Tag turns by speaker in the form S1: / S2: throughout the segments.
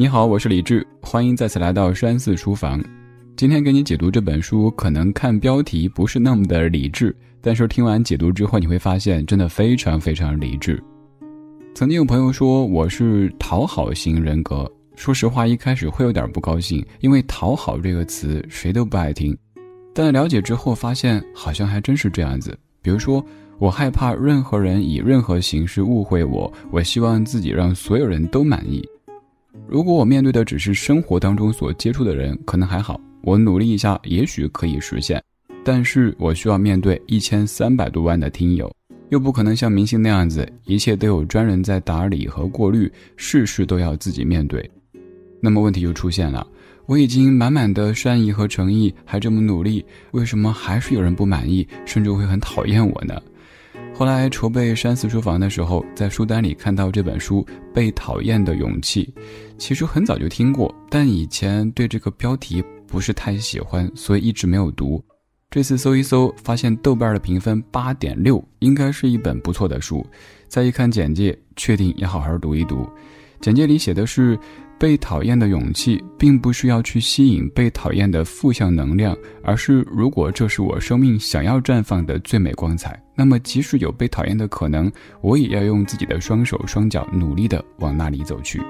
S1: 你好，我是李志，欢迎再次来到山寺书房。今天给你解读这本书，可能看标题不是那么的理智，但是听完解读之后，你会发现真的非常非常理智。曾经有朋友说我是讨好型人格，说实话，一开始会有点不高兴，因为“讨好”这个词谁都不爱听。但了解之后发现，好像还真是这样子。比如说，我害怕任何人以任何形式误会我，我希望自己让所有人都满意。如果我面对的只是生活当中所接触的人，可能还好，我努力一下，也许可以实现。但是我需要面对一千三百多万的听友，又不可能像明星那样子，一切都有专人在打理和过滤，事事都要自己面对。那么问题就出现了，我已经满满的善意和诚意，还这么努力，为什么还是有人不满意，甚至会很讨厌我呢？后来筹备山寺书房的时候，在书单里看到这本书《被讨厌的勇气》，其实很早就听过，但以前对这个标题不是太喜欢，所以一直没有读。这次搜一搜，发现豆瓣的评分八点六，应该是一本不错的书。再一看简介，确定要好好读一读。简介里写的是。被讨厌的勇气，并不是要去吸引被讨厌的负向能量，而是如果这是我生命想要绽放的最美光彩，那么即使有被讨厌的可能，我也要用自己的双手双脚努力的往那里走去。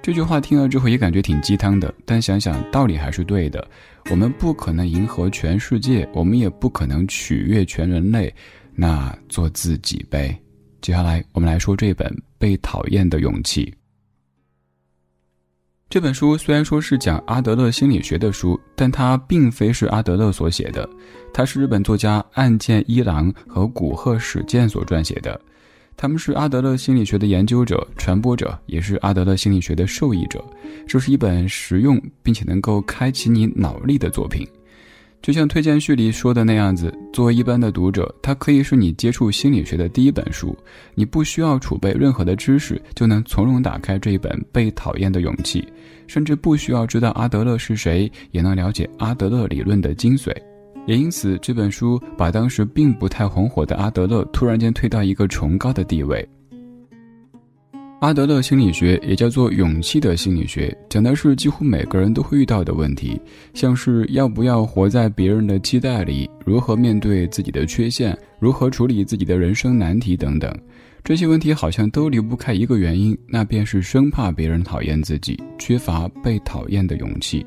S1: 这句话听了之后也感觉挺鸡汤的，但想想道理还是对的。我们不可能迎合全世界，我们也不可能取悦全人类，那做自己呗。接下来我们来说这本《被讨厌的勇气》。这本书虽然说是讲阿德勒心理学的书，但它并非是阿德勒所写的，它是日本作家岸见一郎和古贺史健所撰写的。他们是阿德勒心理学的研究者、传播者，也是阿德勒心理学的受益者。这是一本实用并且能够开启你脑力的作品。就像推荐序里说的那样子，作为一般的读者，它可以是你接触心理学的第一本书。你不需要储备任何的知识，就能从容打开这一本《被讨厌的勇气》，甚至不需要知道阿德勒是谁，也能了解阿德勒理论的精髓。也因此，这本书把当时并不太红火的阿德勒突然间推到一个崇高的地位。阿德勒心理学也叫做勇气的心理学，讲的是几乎每个人都会遇到的问题，像是要不要活在别人的期待里，如何面对自己的缺陷，如何处理自己的人生难题等等。这些问题好像都离不开一个原因，那便是生怕别人讨厌自己，缺乏被讨厌的勇气。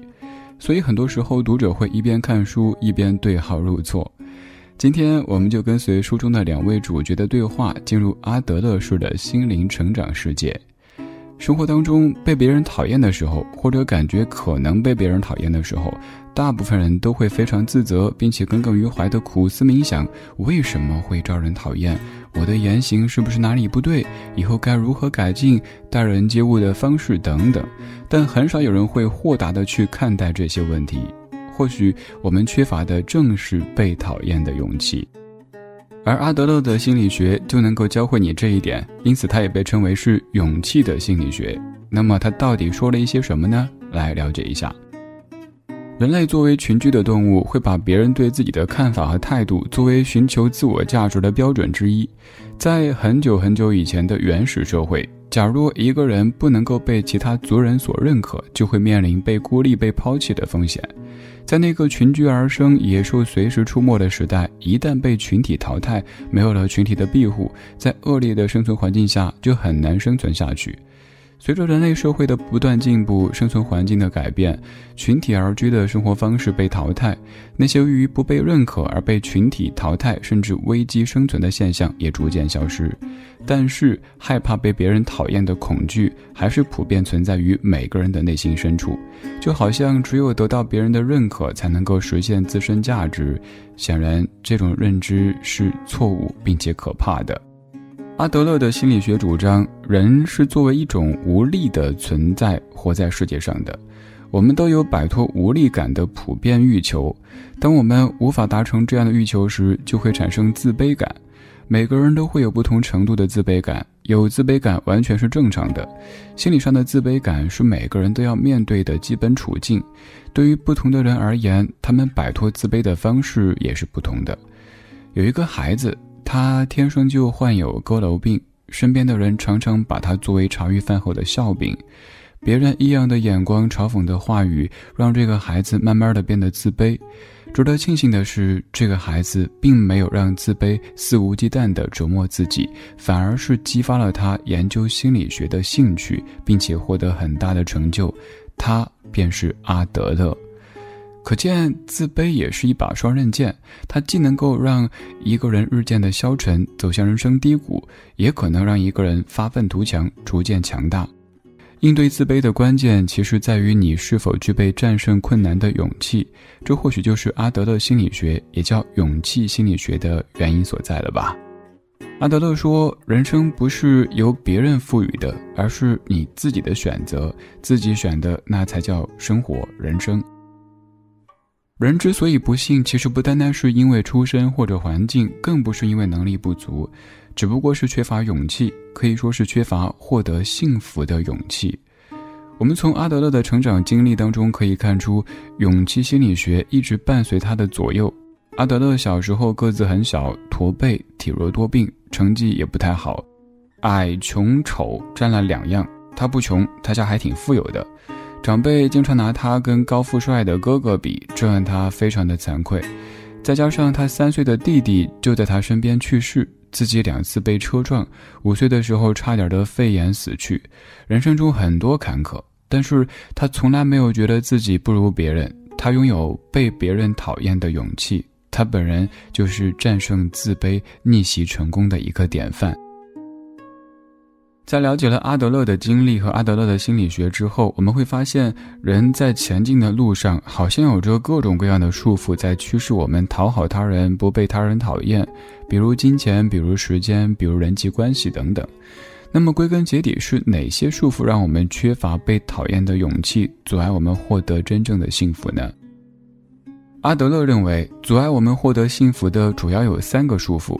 S1: 所以很多时候，读者会一边看书一边对号入座。今天我们就跟随书中的两位主角的对话，进入阿德勒式的心灵成长世界。生活当中被别人讨厌的时候，或者感觉可能被别人讨厌的时候，大部分人都会非常自责，并且耿耿于怀的苦思冥想：为什么会招人讨厌？我的言行是不是哪里不对？以后该如何改进？待人接物的方式等等。但很少有人会豁达的去看待这些问题。或许我们缺乏的正是被讨厌的勇气，而阿德勒的心理学就能够教会你这一点，因此它也被称为是勇气的心理学。那么它到底说了一些什么呢？来了解一下。人类作为群居的动物，会把别人对自己的看法和态度作为寻求自我价值的标准之一。在很久很久以前的原始社会，假如一个人不能够被其他族人所认可，就会面临被孤立、被抛弃的风险。在那个群居而生、野兽随时出没的时代，一旦被群体淘汰，没有了群体的庇护，在恶劣的生存环境下就很难生存下去。随着人类社会的不断进步，生存环境的改变，群体而居的生活方式被淘汰，那些由于不被认可而被群体淘汰，甚至危机生存的现象也逐渐消失。但是，害怕被别人讨厌的恐惧还是普遍存在于每个人的内心深处，就好像只有得到别人的认可才能够实现自身价值。显然，这种认知是错误并且可怕的。阿德勒的心理学主张，人是作为一种无力的存在活在世界上的。我们都有摆脱无力感的普遍欲求。当我们无法达成这样的欲求时，就会产生自卑感。每个人都会有不同程度的自卑感，有自卑感完全是正常的。心理上的自卑感是每个人都要面对的基本处境。对于不同的人而言，他们摆脱自卑的方式也是不同的。有一个孩子。他天生就患有佝偻病，身边的人常常把他作为茶余饭后的笑柄。别人异样的眼光、嘲讽的话语，让这个孩子慢慢的变得自卑。值得庆幸的是，这个孩子并没有让自卑肆无忌惮地折磨自己，反而是激发了他研究心理学的兴趣，并且获得很大的成就。他便是阿德勒。可见，自卑也是一把双刃剑，它既能够让一个人日渐的消沉，走向人生低谷，也可能让一个人发愤图强，逐渐强大。应对自卑的关键，其实在于你是否具备战胜困难的勇气。这或许就是阿德勒心理学，也叫勇气心理学的原因所在了吧。阿德勒说，人生不是由别人赋予的，而是你自己的选择，自己选的那才叫生活人生。人之所以不幸，其实不单单是因为出身或者环境，更不是因为能力不足。只不过是缺乏勇气，可以说是缺乏获得幸福的勇气。我们从阿德勒的成长经历当中可以看出，勇气心理学一直伴随他的左右。阿德勒小时候个子很小，驼背，体弱多病，成绩也不太好，矮、穷、丑占了两样。他不穷，他家还挺富有的，长辈经常拿他跟高富帅的哥哥比，这让他非常的惭愧。再加上他三岁的弟弟就在他身边去世。自己两次被车撞，五岁的时候差点得肺炎死去，人生中很多坎坷，但是他从来没有觉得自己不如别人，他拥有被别人讨厌的勇气，他本人就是战胜自卑、逆袭成功的一个典范。在了解了阿德勒的经历和阿德勒的心理学之后，我们会发现，人在前进的路上，好像有着各种各样的束缚在驱使我们讨好他人，不被他人讨厌，比如金钱，比如时间，比如人际关系等等。那么归根结底，是哪些束缚让我们缺乏被讨厌的勇气，阻碍我们获得真正的幸福呢？阿德勒认为，阻碍我们获得幸福的主要有三个束缚，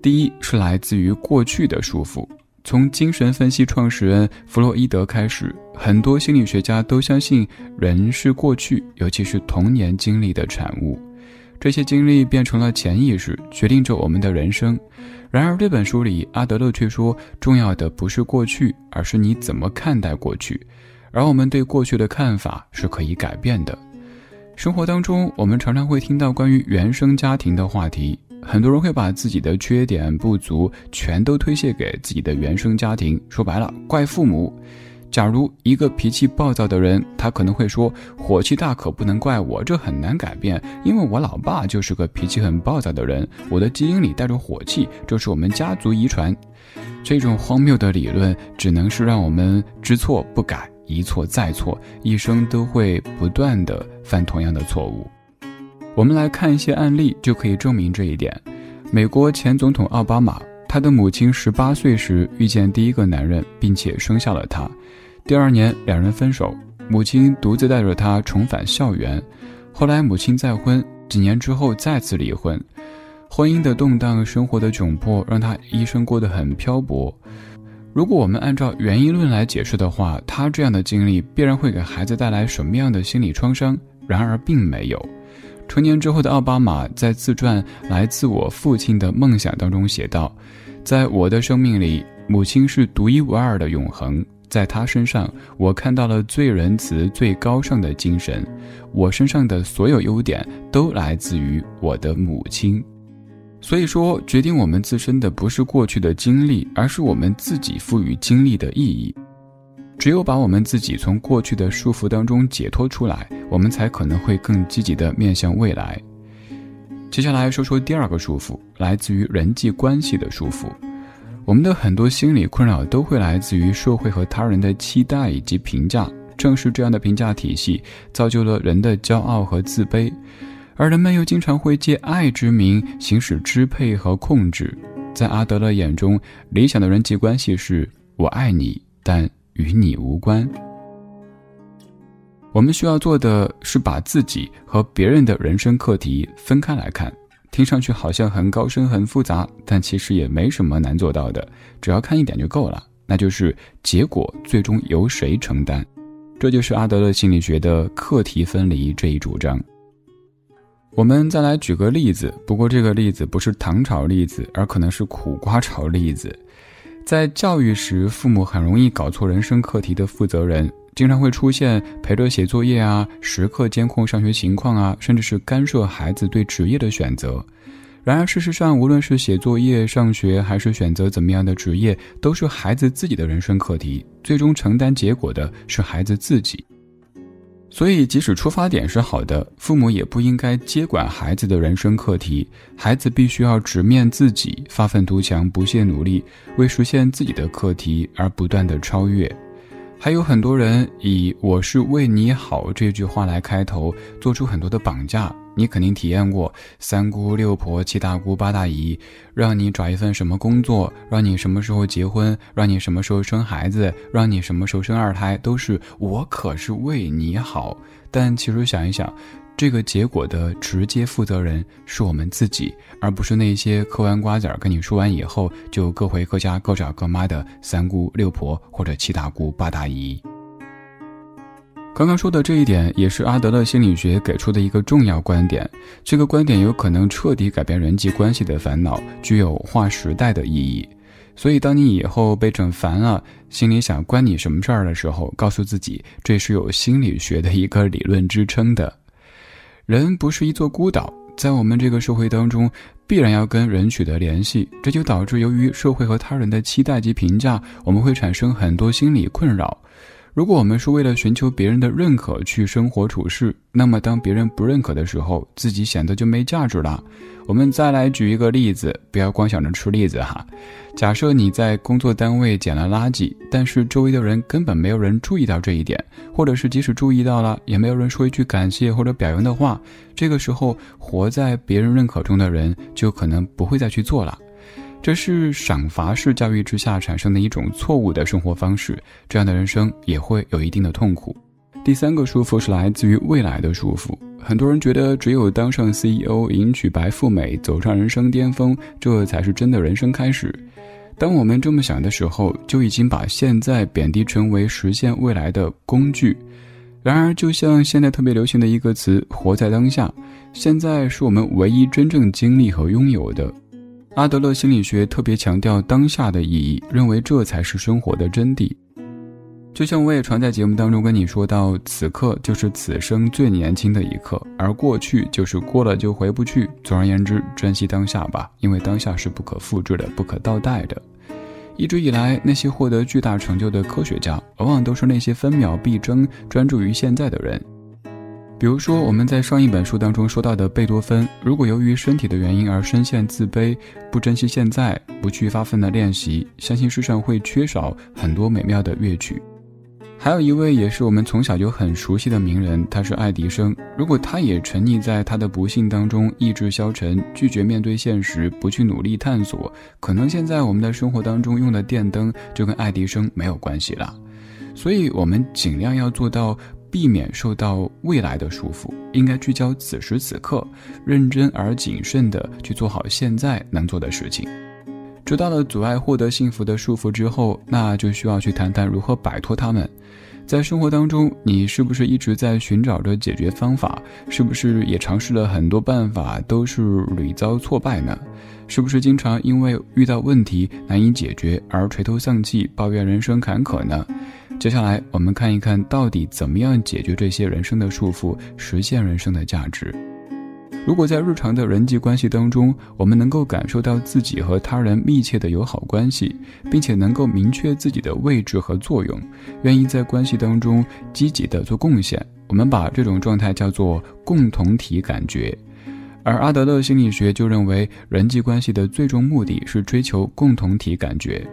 S1: 第一是来自于过去的束缚。从精神分析创始人弗洛伊德开始，很多心理学家都相信人是过去，尤其是童年经历的产物。这些经历变成了潜意识，决定着我们的人生。然而，这本书里，阿德勒却说，重要的不是过去，而是你怎么看待过去。而我们对过去的看法是可以改变的。生活当中，我们常常会听到关于原生家庭的话题。很多人会把自己的缺点不足全都推卸给自己的原生家庭，说白了，怪父母。假如一个脾气暴躁的人，他可能会说：“火气大可不能怪我，这很难改变，因为我老爸就是个脾气很暴躁的人，我的基因里带着火气，这是我们家族遗传。”这种荒谬的理论，只能是让我们知错不改，一错再错，一生都会不断的犯同样的错误。我们来看一些案例，就可以证明这一点。美国前总统奥巴马，他的母亲十八岁时遇见第一个男人，并且生下了他。第二年，两人分手，母亲独自带着他重返校园。后来，母亲再婚，几年之后再次离婚。婚姻的动荡，生活的窘迫，让他一生过得很漂泊。如果我们按照原因论来解释的话，他这样的经历必然会给孩子带来什么样的心理创伤？然而，并没有。成年之后的奥巴马在自传《来自我父亲的梦想》当中写道：“在我的生命里，母亲是独一无二的永恒。在她身上，我看到了最仁慈、最高尚的精神。我身上的所有优点都来自于我的母亲。所以说，决定我们自身的不是过去的经历，而是我们自己赋予经历的意义。”只有把我们自己从过去的束缚当中解脱出来，我们才可能会更积极的面向未来。接下来说说第二个束缚，来自于人际关系的束缚。我们的很多心理困扰都会来自于社会和他人的期待以及评价，正是这样的评价体系造就了人的骄傲和自卑，而人们又经常会借爱之名行使支配和控制。在阿德勒眼中，理想的人际关系是我爱你，但。与你无关。我们需要做的是把自己和别人的人生课题分开来看，听上去好像很高深、很复杂，但其实也没什么难做到的，只要看一点就够了。那就是结果最终由谁承担？这就是阿德勒心理学的课题分离这一主张。我们再来举个例子，不过这个例子不是糖炒栗子，而可能是苦瓜炒栗子。在教育时，父母很容易搞错人生课题的负责人，经常会出现陪着写作业啊，时刻监控上学情况啊，甚至是干涉孩子对职业的选择。然而，事实上，无论是写作业、上学，还是选择怎么样的职业，都是孩子自己的人生课题，最终承担结果的是孩子自己。所以，即使出发点是好的，父母也不应该接管孩子的人生课题。孩子必须要直面自己，发奋图强，不懈努力，为实现自己的课题而不断的超越。还有很多人以“我是为你好”这句话来开头，做出很多的绑架。你肯定体验过三姑六婆七大姑八大姨，让你找一份什么工作，让你什么时候结婚，让你什么时候生孩子，让你什么时候生二胎，都是我可是为你好。但其实想一想，这个结果的直接负责人是我们自己，而不是那些嗑完瓜子儿跟你说完以后就各回各家各找各妈的三姑六婆或者七大姑八大姨。刚刚说的这一点，也是阿德勒心理学给出的一个重要观点。这个观点有可能彻底改变人际关系的烦恼，具有划时代的意义。所以，当你以后被整烦了，心里想关你什么事儿的时候，告诉自己，这是有心理学的一个理论支撑的。人不是一座孤岛，在我们这个社会当中，必然要跟人取得联系，这就导致由于社会和他人的期待及评价，我们会产生很多心理困扰。如果我们是为了寻求别人的认可去生活处事，那么当别人不认可的时候，自己显得就没价值了。我们再来举一个例子，不要光想着吃栗子哈。假设你在工作单位捡了垃圾，但是周围的人根本没有人注意到这一点，或者是即使注意到了，也没有人说一句感谢或者表扬的话，这个时候活在别人认可中的人就可能不会再去做了。这是赏罚式教育之下产生的一种错误的生活方式，这样的人生也会有一定的痛苦。第三个束缚是来自于未来的束缚。很多人觉得只有当上 CEO，迎娶白富美，走上人生巅峰，这才是真的人生开始。当我们这么想的时候，就已经把现在贬低成为实现未来的工具。然而，就像现在特别流行的一个词“活在当下”，现在是我们唯一真正经历和拥有的。阿德勒心理学特别强调当下的意义，认为这才是生活的真谛。就像我也常在节目当中跟你说到，此刻就是此生最年轻的一刻，而过去就是过了就回不去。总而言之，珍惜当下吧，因为当下是不可复制的、不可倒带的。一直以来，那些获得巨大成就的科学家，往往都是那些分秒必争、专注于现在的人。比如说，我们在上一本书当中说到的贝多芬，如果由于身体的原因而深陷自卑，不珍惜现在，不去发奋的练习，相信世上会缺少很多美妙的乐曲。还有一位也是我们从小就很熟悉的名人，他是爱迪生。如果他也沉溺在他的不幸当中，意志消沉，拒绝面对现实，不去努力探索，可能现在我们的生活当中用的电灯就跟爱迪生没有关系了。所以，我们尽量要做到。避免受到未来的束缚，应该聚焦此时此刻，认真而谨慎地去做好现在能做的事情。知道了阻碍获得幸福的束缚之后，那就需要去谈谈如何摆脱它们。在生活当中，你是不是一直在寻找着解决方法？是不是也尝试了很多办法，都是屡遭挫败呢？是不是经常因为遇到问题难以解决而垂头丧气，抱怨人生坎坷呢？接下来，我们看一看到底怎么样解决这些人生的束缚，实现人生的价值。如果在日常的人际关系当中，我们能够感受到自己和他人密切的友好关系，并且能够明确自己的位置和作用，愿意在关系当中积极的做贡献，我们把这种状态叫做共同体感觉。而阿德勒心理学就认为，人际关系的最终目的是追求共同体感觉。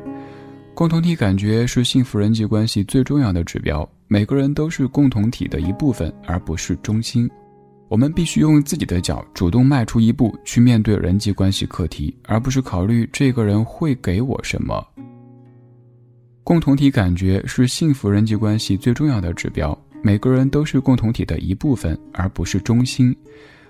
S1: 共同体感觉是幸福人际关系最重要的指标。每个人都是共同体的一部分，而不是中心。我们必须用自己的脚主动迈出一步，去面对人际关系课题，而不是考虑这个人会给我什么。共同体感觉是幸福人际关系最重要的指标。每个人都是共同体的一部分，而不是中心。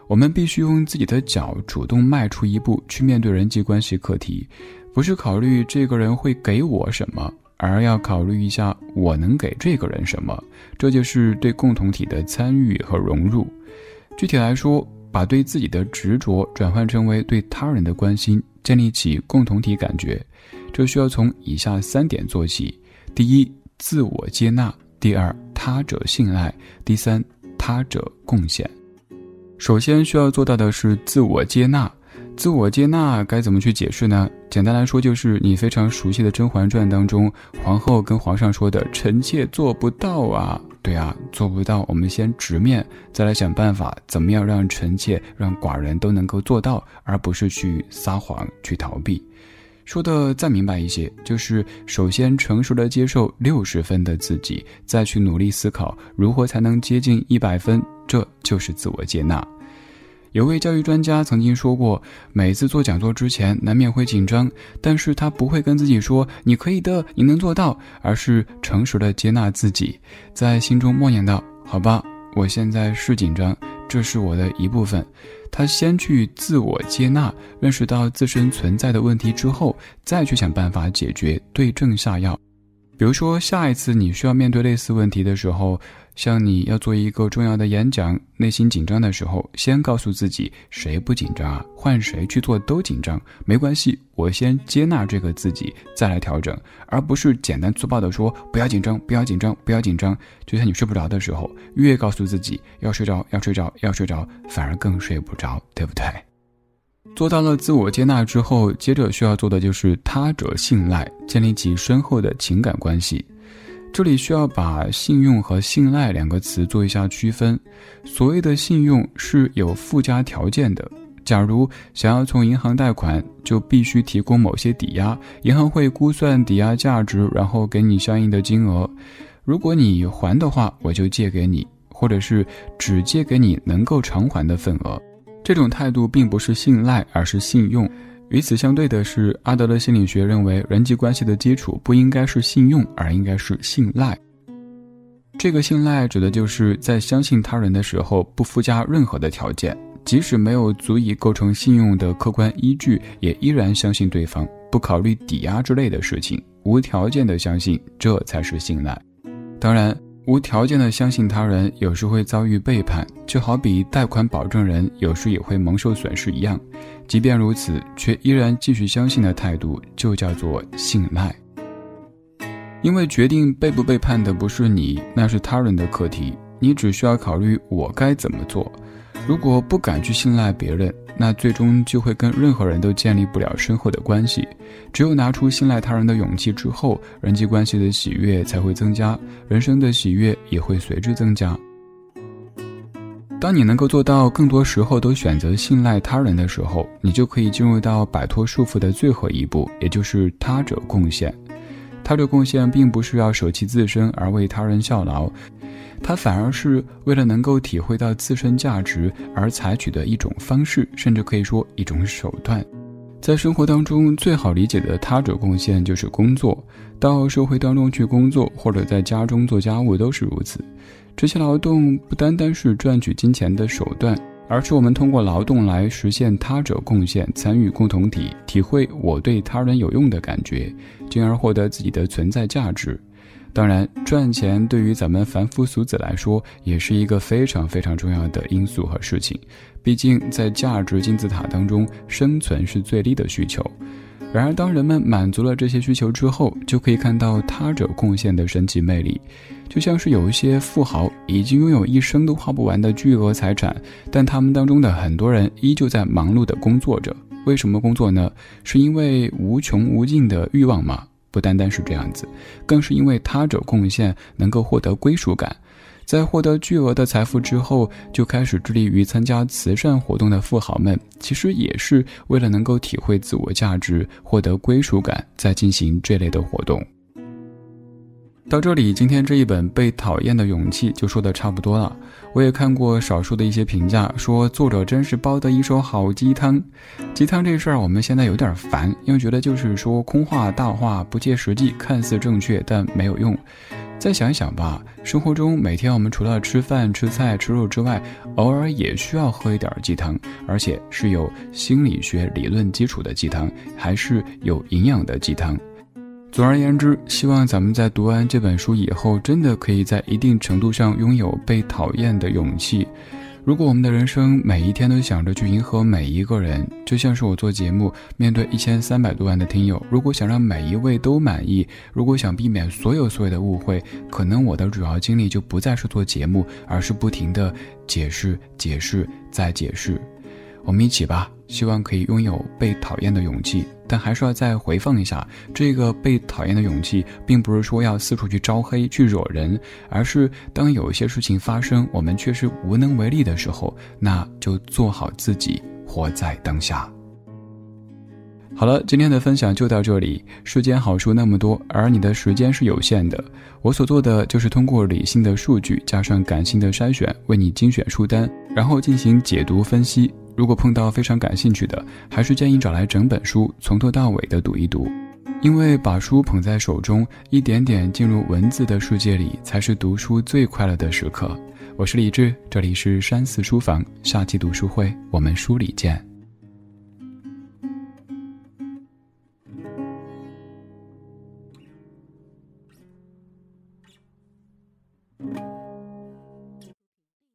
S1: 我们必须用自己的脚主动迈出一步，去面对人际关系课题。不是考虑这个人会给我什么，而要考虑一下我能给这个人什么，这就是对共同体的参与和融入。具体来说，把对自己的执着转换成为对他人的关心，建立起共同体感觉，这需要从以下三点做起：第一，自我接纳；第二，他者信赖，第三，他者贡献。首先需要做到的是自我接纳。自我接纳该怎么去解释呢？简单来说，就是你非常熟悉的《甄嬛传》当中，皇后跟皇上说的：“臣妾做不到啊。”对啊，做不到。我们先直面，再来想办法，怎么样让臣妾、让寡人都能够做到，而不是去撒谎、去逃避。说的再明白一些，就是首先成熟的接受六十分的自己，再去努力思考如何才能接近一百分，这就是自我接纳。有位教育专家曾经说过，每次做讲座之前难免会紧张，但是他不会跟自己说“你可以的，你能做到”，而是诚实的接纳自己，在心中默念道：“好吧，我现在是紧张，这是我的一部分。”他先去自我接纳，认识到自身存在的问题之后，再去想办法解决，对症下药。比如说，下一次你需要面对类似问题的时候，像你要做一个重要的演讲，内心紧张的时候，先告诉自己，谁不紧张啊？换谁去做都紧张，没关系，我先接纳这个自己，再来调整，而不是简单粗暴的说不要紧张，不要紧张，不要紧张。就像你睡不着的时候，越告诉自己要睡着，要睡着，要睡着，反而更睡不着，对不对？做到了自我接纳之后，接着需要做的就是他者信赖，建立起深厚的情感关系。这里需要把信用和信赖两个词做一下区分。所谓的信用是有附加条件的，假如想要从银行贷款，就必须提供某些抵押，银行会估算抵押价值，然后给你相应的金额。如果你还的话，我就借给你，或者是只借给你能够偿还的份额。这种态度并不是信赖，而是信用。与此相对的是，阿德勒心理学认为，人际关系的基础不应该是信用，而应该是信赖。这个信赖指的就是在相信他人的时候，不附加任何的条件，即使没有足以构成信用的客观依据，也依然相信对方，不考虑抵押之类的事情，无条件的相信，这才是信赖。当然。无条件的相信他人，有时会遭遇背叛，就好比贷款保证人有时也会蒙受损失一样。即便如此，却依然继续相信的态度，就叫做信赖。因为决定背不背叛的不是你，那是他人的课题，你只需要考虑我该怎么做。如果不敢去信赖别人，那最终就会跟任何人都建立不了深厚的关系。只有拿出信赖他人的勇气之后，人际关系的喜悦才会增加，人生的喜悦也会随之增加。当你能够做到更多时候都选择信赖他人的时候，你就可以进入到摆脱束缚的最后一步，也就是他者贡献。他者贡献并不是要舍弃自身而为他人效劳。他反而是为了能够体会到自身价值而采取的一种方式，甚至可以说一种手段。在生活当中，最好理解的他者贡献就是工作，到社会当中去工作，或者在家中做家务都是如此。这些劳动不单单是赚取金钱的手段，而是我们通过劳动来实现他者贡献，参与共同体，体会我对他人有用的感觉，进而获得自己的存在价值。当然，赚钱对于咱们凡夫俗子来说，也是一个非常非常重要的因素和事情。毕竟，在价值金字塔当中，生存是最低的需求。然而，当人们满足了这些需求之后，就可以看到他者贡献的神奇魅力。就像是有一些富豪已经拥有一生都花不完的巨额财产，但他们当中的很多人依旧在忙碌的工作着。为什么工作呢？是因为无穷无尽的欲望吗？不单单是这样子，更是因为他者贡献能够获得归属感，在获得巨额的财富之后，就开始致力于参加慈善活动的富豪们，其实也是为了能够体会自我价值、获得归属感，在进行这类的活动。到这里，今天这一本《被讨厌的勇气》就说的差不多了。我也看过少数的一些评价，说作者真是煲的一手好鸡汤。鸡汤这事儿，我们现在有点烦，因为觉得就是说空话大话，不切实际，看似正确但没有用。再想一想吧，生活中每天我们除了吃饭、吃菜、吃肉之外，偶尔也需要喝一点鸡汤，而且是有心理学理论基础的鸡汤，还是有营养的鸡汤。总而言之，希望咱们在读完这本书以后，真的可以在一定程度上拥有被讨厌的勇气。如果我们的人生每一天都想着去迎合每一个人，就像是我做节目，面对一千三百多万的听友，如果想让每一位都满意，如果想避免所有所有的误会，可能我的主要精力就不再是做节目，而是不停的解释、解释再解释。我们一起吧，希望可以拥有被讨厌的勇气。但还是要再回放一下，这个被讨厌的勇气，并不是说要四处去招黑、去惹人，而是当有一些事情发生，我们却是无能为力的时候，那就做好自己，活在当下。好了，今天的分享就到这里。世间好书那么多，而你的时间是有限的。我所做的就是通过理性的数据加上感性的筛选，为你精选书单，然后进行解读分析。如果碰到非常感兴趣的，还是建议找来整本书从头到尾的读一读，因为把书捧在手中，一点点进入文字的世界里，才是读书最快乐的时刻。我是李志，这里是山寺书房，下期读书会我们书里见。